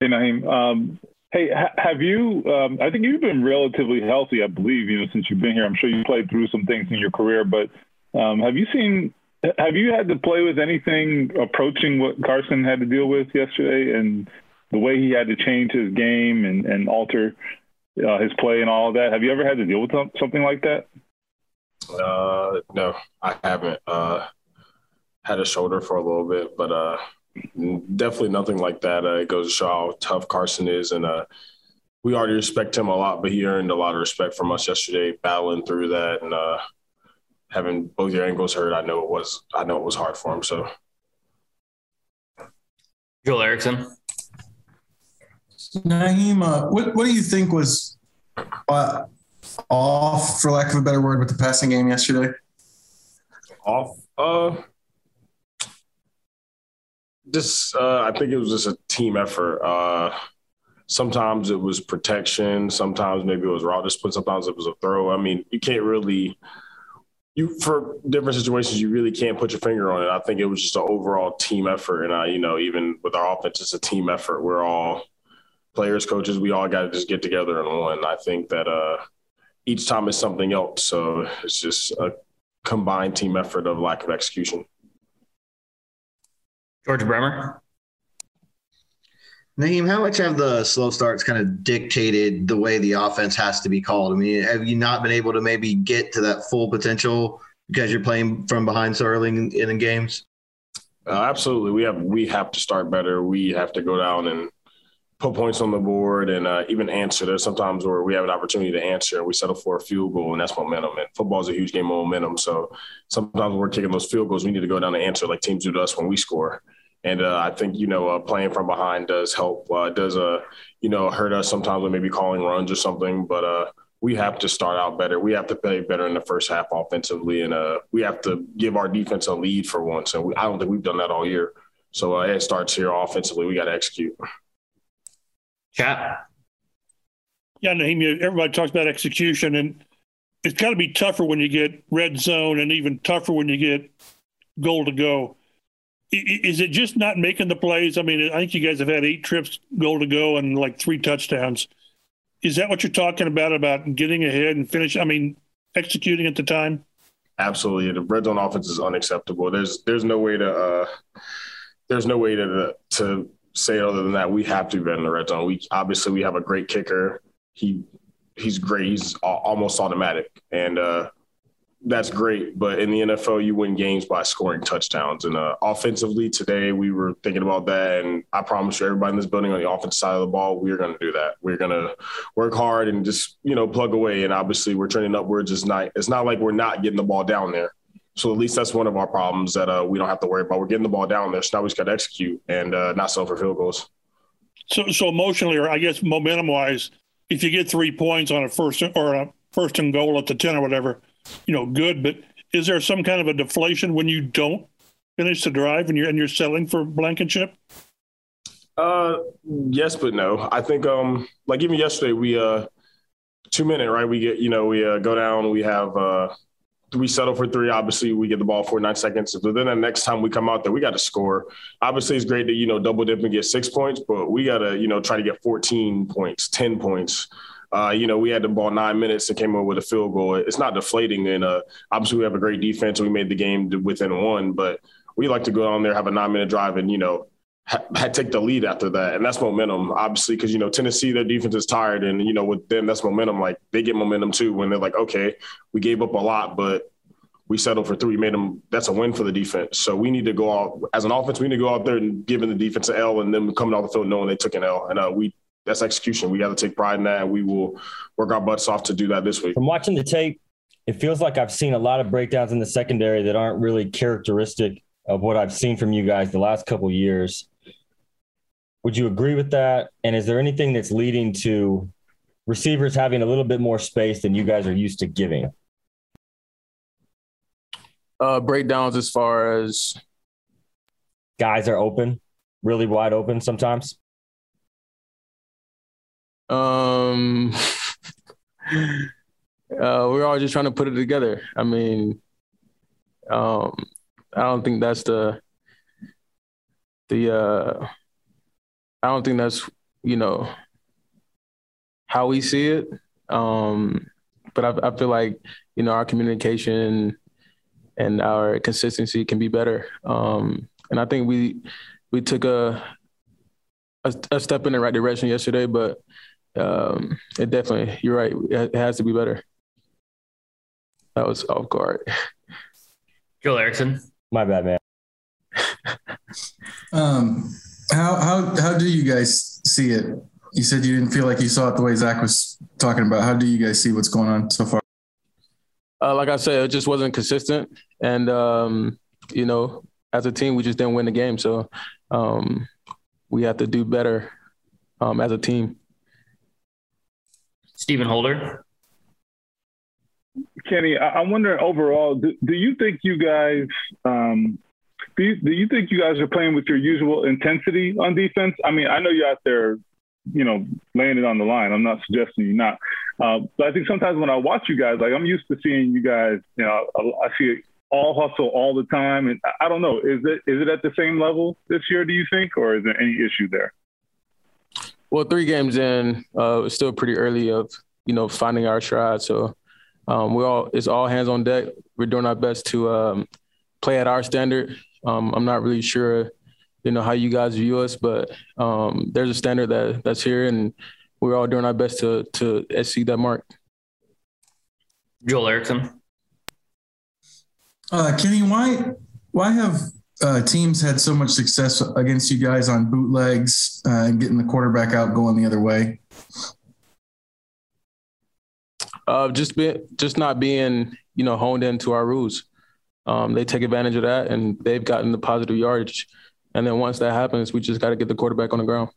Hey, Nyheim. Um, hey, ha- have you? Um, I think you've been relatively healthy, I believe. You know, since you've been here, I'm sure you played through some things in your career. But um, have you seen? Have you had to play with anything approaching what Carson had to deal with yesterday, and the way he had to change his game and, and alter uh, his play and all of that? Have you ever had to deal with something like that? Uh, no, I haven't. Uh, had a shoulder for a little bit, but uh, definitely nothing like that. Uh, it goes to show how tough Carson is, and uh, we already respect him a lot, but he earned a lot of respect from us yesterday, battling through that and uh, having both your ankles hurt. I know it was. I know it was hard for him. So, Joel Erickson. Nyheim, uh, what what do you think was uh, off, for lack of a better word, with the passing game yesterday? Off. Uh, just uh, I think it was just a team effort. Uh, sometimes it was protection, sometimes maybe it was route discipline, sometimes it was a throw. I mean, you can't really you for different situations you really can't put your finger on it. I think it was just an overall team effort, and I, you know, even with our offense, it's a team effort. We're all players, coaches. We all got to just get together and win. I think that uh, each time is something else, so it's just a combined team effort of lack of execution. George Bremer. Nyheim, how much have the slow starts kind of dictated the way the offense has to be called? I mean, have you not been able to maybe get to that full potential because you're playing from behind so early in, in games? Uh, absolutely, we have we have to start better. We have to go down and put points on the board and uh, even answer. There's sometimes where we have an opportunity to answer we settle for a field goal, and that's momentum. And football is a huge game of momentum. So sometimes when we're kicking those field goals, we need to go down and answer like teams do to us when we score. And uh, I think you know uh, playing from behind does help. Uh, does uh you know hurt us sometimes with maybe calling runs or something, but uh we have to start out better. We have to play better in the first half offensively, and uh we have to give our defense a lead for once. And we, I don't think we've done that all year. So it starts here offensively. We got to execute. Chat. Yeah, Nyheim, everybody talks about execution, and it's got to be tougher when you get red zone, and even tougher when you get goal to go is it just not making the plays? I mean, I think you guys have had eight trips goal to go and like three touchdowns. Is that what you're talking about? About getting ahead and finish? I mean, executing at the time. Absolutely, the red zone offense is unacceptable. There's there's no way to uh, there's no way to to say other than that. We have to be in the red zone. We obviously we have a great kicker. He he's great. He's almost automatic, and uh, that's great. But in the NFL, you win games by scoring touchdowns. And uh, offensively, today we were thinking about that. And I promise you, everybody in this building on the offensive side of the ball, we're going to do that. We're going to work hard and just you know plug away. And obviously, we're trending upwards. It's not. It's not like we're not getting the ball down there. So at least that's one of our problems that uh, we don't have to worry about. We're getting the ball down there. So now we just got to execute and uh, not settle for field goals. So, so emotionally, or I guess momentum wise, if you get three points on a first or a first and goal at the ten or whatever, you know, good. But is there some kind of a deflation when you don't finish the drive and you're and you're selling for Blankenship? Uh, yes, but no. I think um, like even yesterday, we uh, two minute right. We get you know we uh, go down. We have uh, we settle for three. Obviously, we get the ball for nine seconds. But then the next time we come out there, we got to score. Obviously, it's great to you know double dip and get six points, but we got to you know try to get fourteen points, ten points. Uh, you know, we had the ball nine minutes and came up with a field goal. It's not deflating. And uh, obviously, we have a great defense. We made the game within one, but we like to go on there, have a nine minute drive, and, you know, ha- take the lead after that. And that's momentum, obviously, because, you know, Tennessee, their defense is tired. And, you know, with them, that's momentum. Like they get momentum too when they're like, okay, we gave up a lot, but we settled for three, made them, that's a win for the defense. So we need to go out as an offense, we need to go out there and giving the defense an L and then coming off the field knowing they took an L. And uh, we that's execution. We got to take pride in that, we will work our butts off to do that this week. From watching the tape, it feels like I've seen a lot of breakdowns in the secondary that aren't really characteristic of what I've seen from you guys the last couple years. Would you agree with that? And is there anything that's leading to receivers having a little bit more space than you guys are used to giving? Uh, breakdowns as far as guys are open, really wide open sometimes. Um, uh, we're all just trying to put it together. I mean, um, I don't think that's the the uh, I don't think that's you know, how we see it. Um, but I, I feel like, you know, our communication and our consistency can be better. Um, and I think we we took a, a, a step in the right direction yesterday, but um, it definitely you're right. It has to be better. That was off guard. Joel Erickson. My bad, man. Um, how how how do you guys see it? You said you didn't feel like you saw it the way Zach was talking about. How do you guys see what's going on so far? Uh, like I said, it just wasn't consistent, and um, you know, as a team, we just didn't win the game. So um, we have to do better um, as a team. Stephen Holder. Kenny, I, am wondering overall, do, do, you think you guys, um, do you, do you think you guys are playing with your usual intensity on defense? I mean, I know you're out there, you know, laying it on the line. I'm not suggesting you're not. Uh, but I think sometimes when I watch you guys, like I'm used to seeing you guys, you know, I, I see all hustle all the time. And I don't know, is it is it at the same level this year, do you think, or is there any issue there? Well, three games in, uh, it's still pretty early of, you know, finding our stride. So um, we all it's all hands on deck. We're doing our best to um, play at our standard. Um, I'm not really sure, you know, how you guys view us, but um, there's a standard that that's here, and we're all doing our best to to exceed that mark. Joel Erickson. Uh, Kenny, why why have uh, teams had so much success against you guys on bootlegs uh, and getting the quarterback out going the other way? Uh, just be, just not being, you know, honed into our rules. Um, they take advantage of that, and they've gotten the positive yardage. And then once that happens, we just got to get the quarterback on the ground.